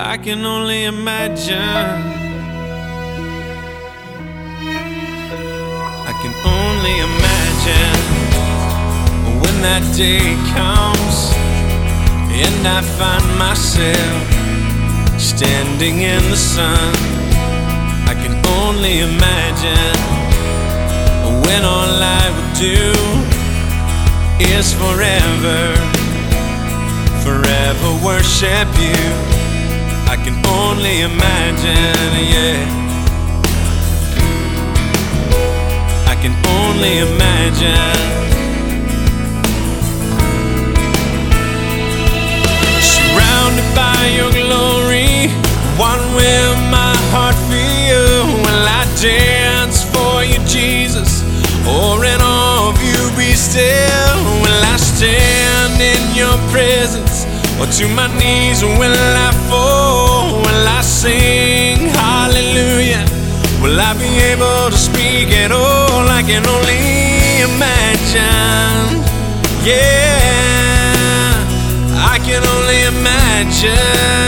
I can only imagine. I can only imagine when that day comes and I find myself standing in the sun. I can only imagine when all I would do is forever, forever worship you. I can only imagine, yeah. I can only imagine. Surrounded by your glory, what will my heart feel? Will I dance for you, Jesus? Or in awe of you be still? Will I stand in your presence? Or to my knees will I fall? Can only imagine. Yeah, I can only imagine.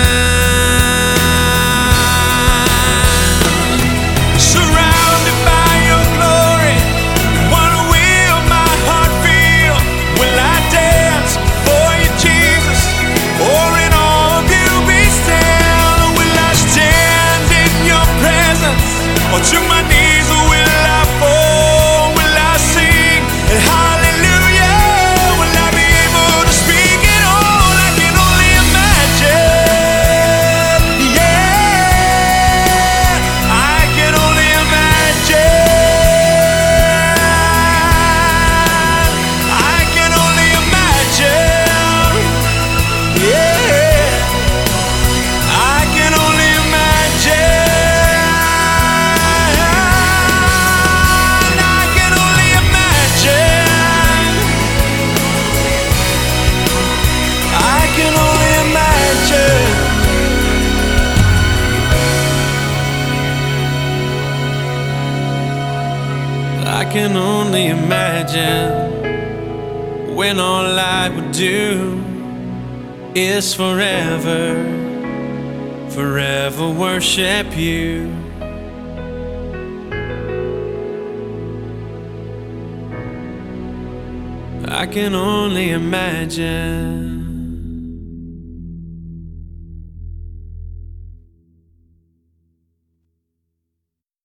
Can only imagine when all I would do is forever, forever worship you. I can only imagine.